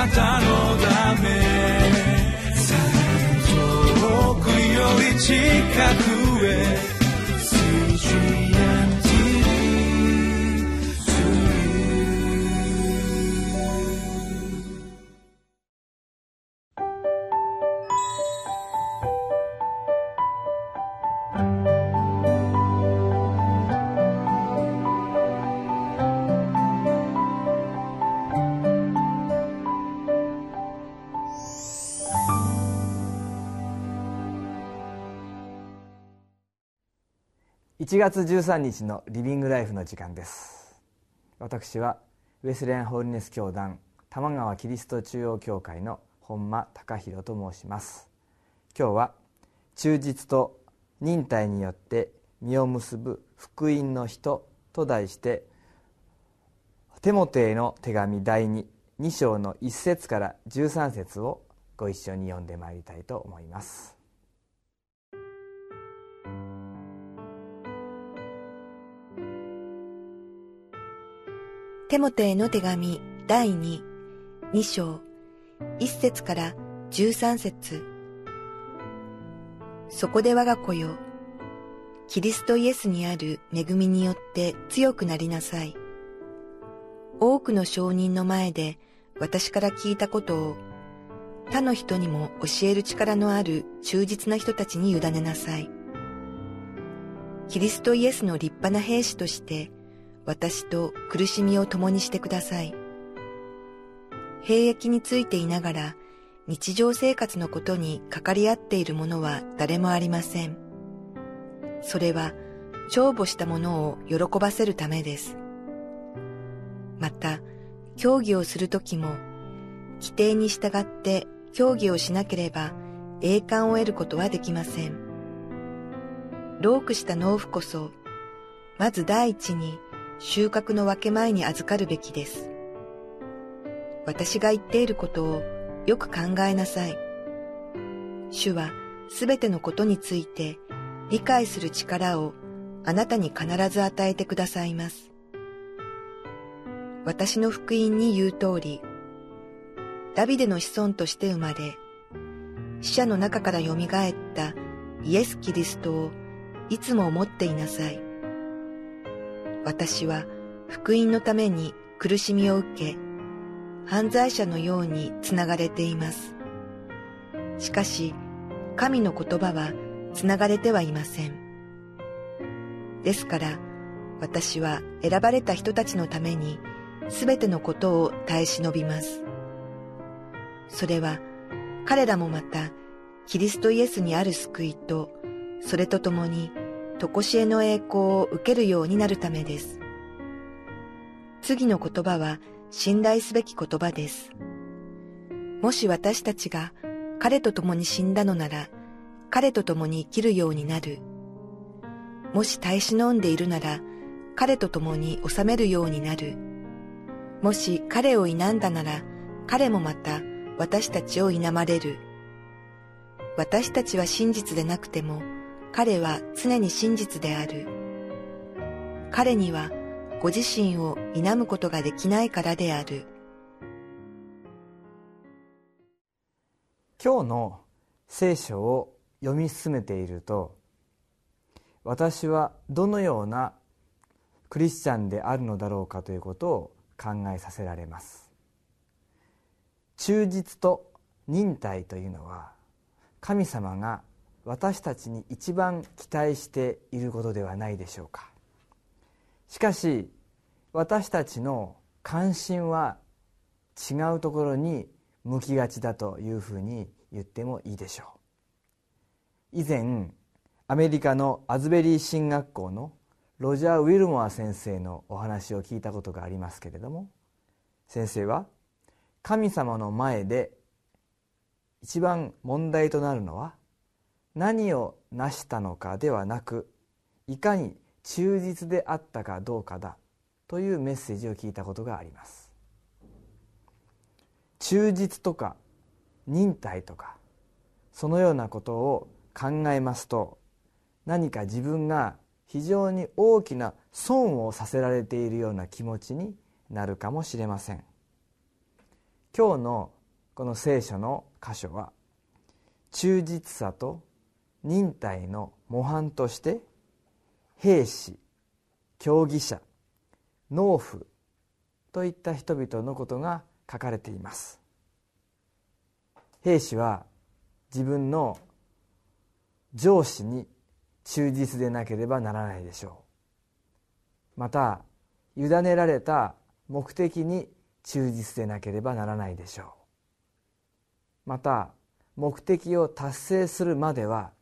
なたのため。遠くより近く。1月13日のリビングライフの時間です。私はウェスレアンホーリネス教団玉川キリスト中央教会の本間隆弘と申します。今日は忠実と忍耐によって実を結ぶ福音の人と題してテモテへの手紙第22章の1節から13節をご一緒に読んでまいりたいと思います。テモテへの手紙第2、2章、1節から13節そこで我が子よ、キリストイエスにある恵みによって強くなりなさい。多くの証人の前で私から聞いたことを他の人にも教える力のある忠実な人たちに委ねなさい。キリストイエスの立派な兵士として私と苦しみを共にしてください。兵役についていながら日常生活のことにかかり合っている者は誰もありません。それは帳簿したものを喜ばせるためです。また、競技をするときも、規定に従って競技をしなければ栄冠を得ることはできません。ロークした農夫こそ、まず第一に収穫の分け前に預かるべきです。私が言っていることをよく考えなさい。主はすべてのことについて理解する力をあなたに必ず与えてくださいます。私の福音に言う通り、ダビデの子孫として生まれ、死者の中から蘇ったイエス・キリストをいつも思っていなさい。私は福音のために苦しみを受け、犯罪者のようにつながれています。しかし、神の言葉はつながれてはいません。ですから、私は選ばれた人たちのために、すべてのことを耐え忍びます。それは、彼らもまた、キリストイエスにある救いと、それとともに、とこしえの栄光を受けるようになるためです。次の言葉は信頼すべき言葉です。もし私たちが彼と共に死んだのなら、彼と共に生きるようになる。もし耐え忍んでいるなら、彼と共に治めるようになる。もし彼を否んだなら、彼もまた私たちを否まれる。私たちは真実でなくても、彼は常に真実である。彼にはご自身を否むことができないからである。今日の聖書を読み進めていると私はどのようなクリスチャンであるのだろうかということを考えさせられます忠実と忍耐というのは神様が私たちに一番期待していることではないでしょうか。しかし私たちの関心は違うところに向きがちだというふうに言ってもいいでしょう。以前アメリカのアズベリー進学校のロジャー・ウィルモア先生のお話を聞いたことがありますけれども先生は神様の前で一番問題となるのは何を成したのかではなくいかに忠実であったかどうかだというメッセージを聞いたことがあります。忠実とか忍耐とかそのようなことを考えますと何か自分が非常に大きな損をさせられているような気持ちになるかもしれません。今日のこの聖書の箇所は忠実さと忍耐の模範として兵士競技者農夫といった人々のことが書かれています。兵士は自分の上司に忠実でなければならないでしょう。また委ねられた目的に忠実でなければならないでしょう。また目的を達成するまでは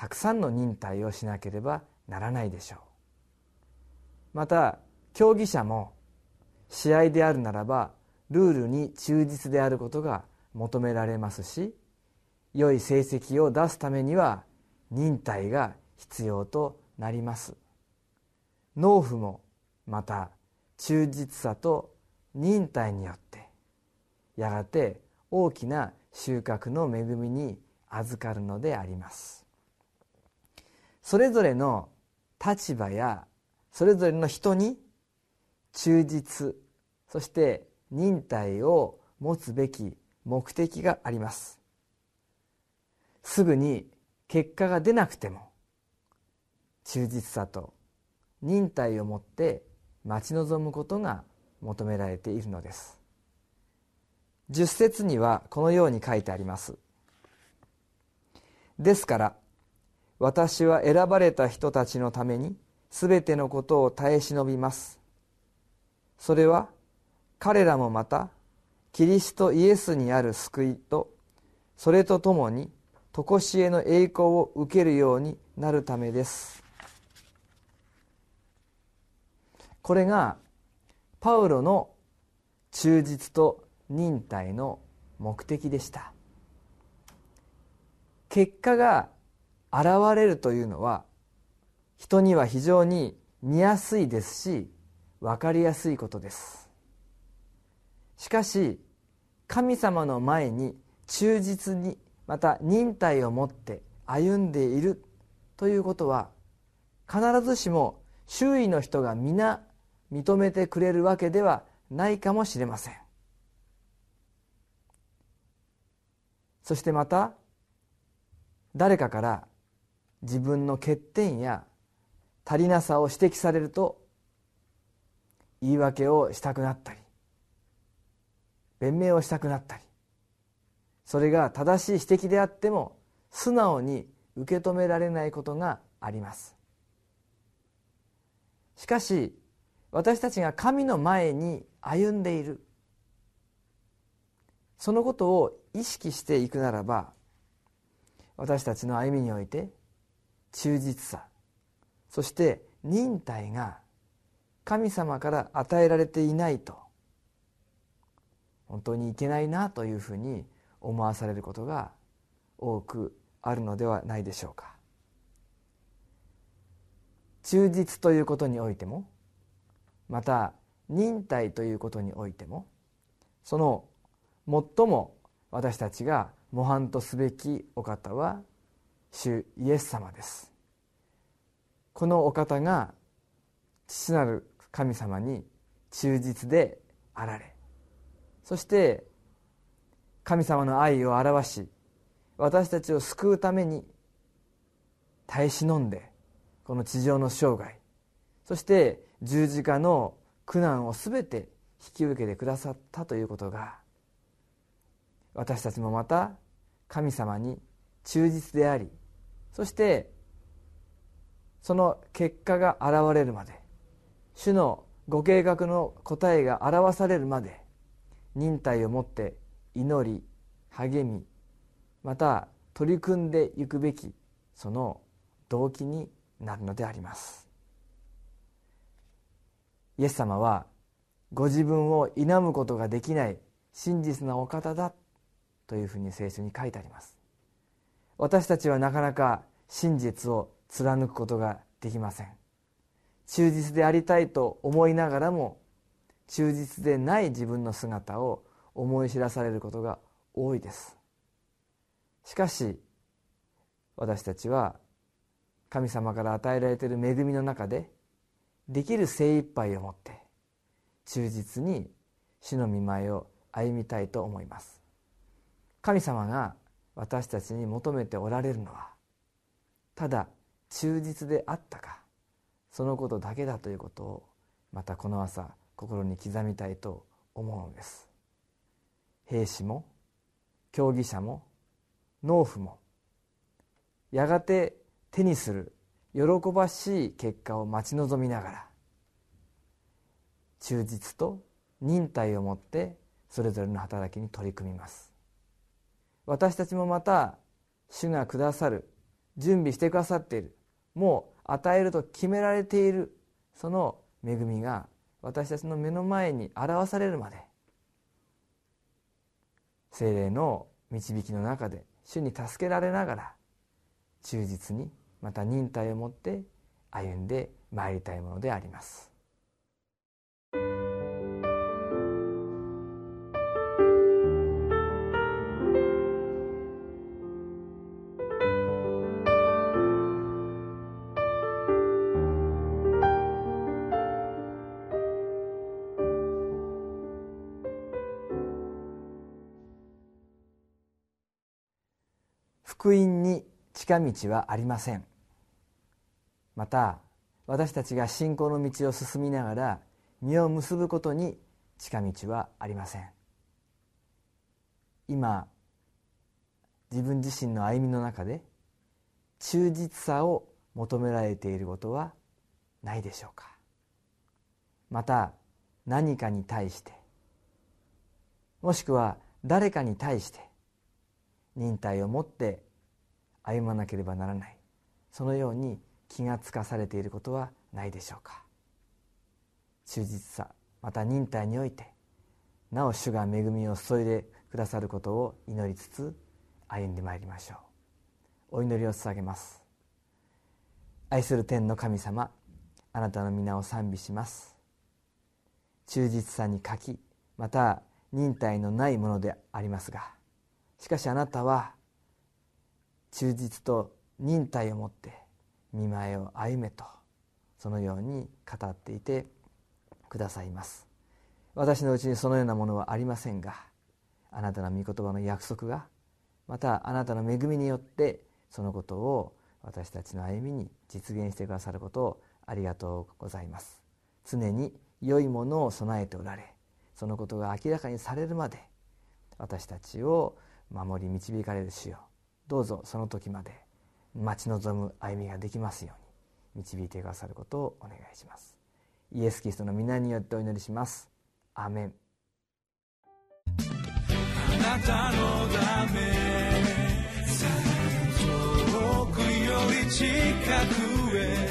たくさんの忍耐をしなければならないでしょう。また競技者も試合であるならばルールに忠実であることが求められますし良い成績を出すためには忍耐が必要となります。農夫もまた忠実さと忍耐によってやがて大きな収穫の恵みに預かるのであります。それぞれの立場やそれぞれの人に忠実そして忍耐を持つべき目的があります。すぐに結果が出なくても忠実さと忍耐を持って待ち望むことが求められているのです。十節にはこのように書いてあります。ですから私は選ばれた人たちのためにすべてのことを耐え忍びます。それは彼らもまたキリストイエスにある救いとそれとともに常しえの栄光を受けるようになるためです。これがパウロの忠実と忍耐の目的でした。結果が現れるというのは人には非常に見やすいですし分かりやすいことです。しかし神様の前に忠実にまた忍耐を持って歩んでいるということは必ずしも周囲の人が皆認めてくれるわけではないかもしれません。そしてまた誰かから自分の欠点や足りなさを指摘されると言い訳をしたくなったり弁明をしたくなったりそれが正しい指摘であっても素直に受け止められないことがあります。しかし私たちが神の前に歩んでいるそのことを意識していくならば私たちの歩みにおいて忠実さ。そして忍耐が神様から与えられていないと。本当にいけないなというふうに思わされることが多くあるのではないでしょうか。忠実ということにおいてもまた忍耐ということにおいてもその最も私たちが模範とすべきお方は主イエス様です。このお方が父なる神様に忠実であられ。そして神様の愛を表し私たちを救うために耐え忍んでこの地上の生涯。そして十字架の苦難を全て引き受けてくださったということが私たちもまた神様に忠実でありそしてその結果が現れるまで主のご計画の答えが表されるまで忍耐をもって祈り励みまた取り組んでいくべきその動機になるのであります。イエス様はご自分を否むことができない真実なお方だというふうに聖書に書いてあります。私たちはなかなか真実を貫くことができません。忠実でありたいと思いながらも忠実でない自分の姿を思い知らされることが多いです。しかし私たちは神様から与えられている恵みの中でできる精一杯を持って忠実に主の見舞いを歩みたいと思います。神様が私たちに求めておられるのはただ忠実であったかそのことだけだということをまたこの朝心に刻みたいと思うのです。兵士も競技者も農夫もやがて手にする喜ばしい結果を待ち望みながら忠実と忍耐を持ってそれぞれの働きに取り組みます。私たちもまた主がくださる。準備してくださっている。もう与えると決められている。その恵みが私たちの目の前に表されるまで。精霊の導きの中で主に助けられながら忠実にまた忍耐を持って歩んでまいりたいものであります。福音に近道はありません。また私たちが信仰の道を進みながら実を結ぶことに近道はありません。今自分自身の歩みの中で忠実さを求められていることはないでしょうか。また何かに対してもしくは誰かに対して忍耐を持って歩まなければならない。そのように気がつかされていることはないでしょうか。忠実さまた忍耐においてなお主が恵みを注いでくださることを祈りつつ歩んでまいりましょう。お祈りを捧げます。愛する天の神様あなたの皆を賛美します。忠実さに欠きまた忍耐のないものでありますがしかしあなたは忠実と忍耐を持って見舞いを歩めとそのように語っていてくださいます。私のうちにそのようなものはありませんがあなたの御言葉の約束がまたあなたの恵みによってそのことを私たちの歩みに実現してくださることをありがとうございます。常に良いものを備えておられそのことが明らかにされるまで私たちを守り導かれる主よ。どうぞその時まで待ち望む歩みができますように導いてくださることをお願いします。イエス・キリストの皆によってお祈りします。アメン。あなたのため遠くより近くへ。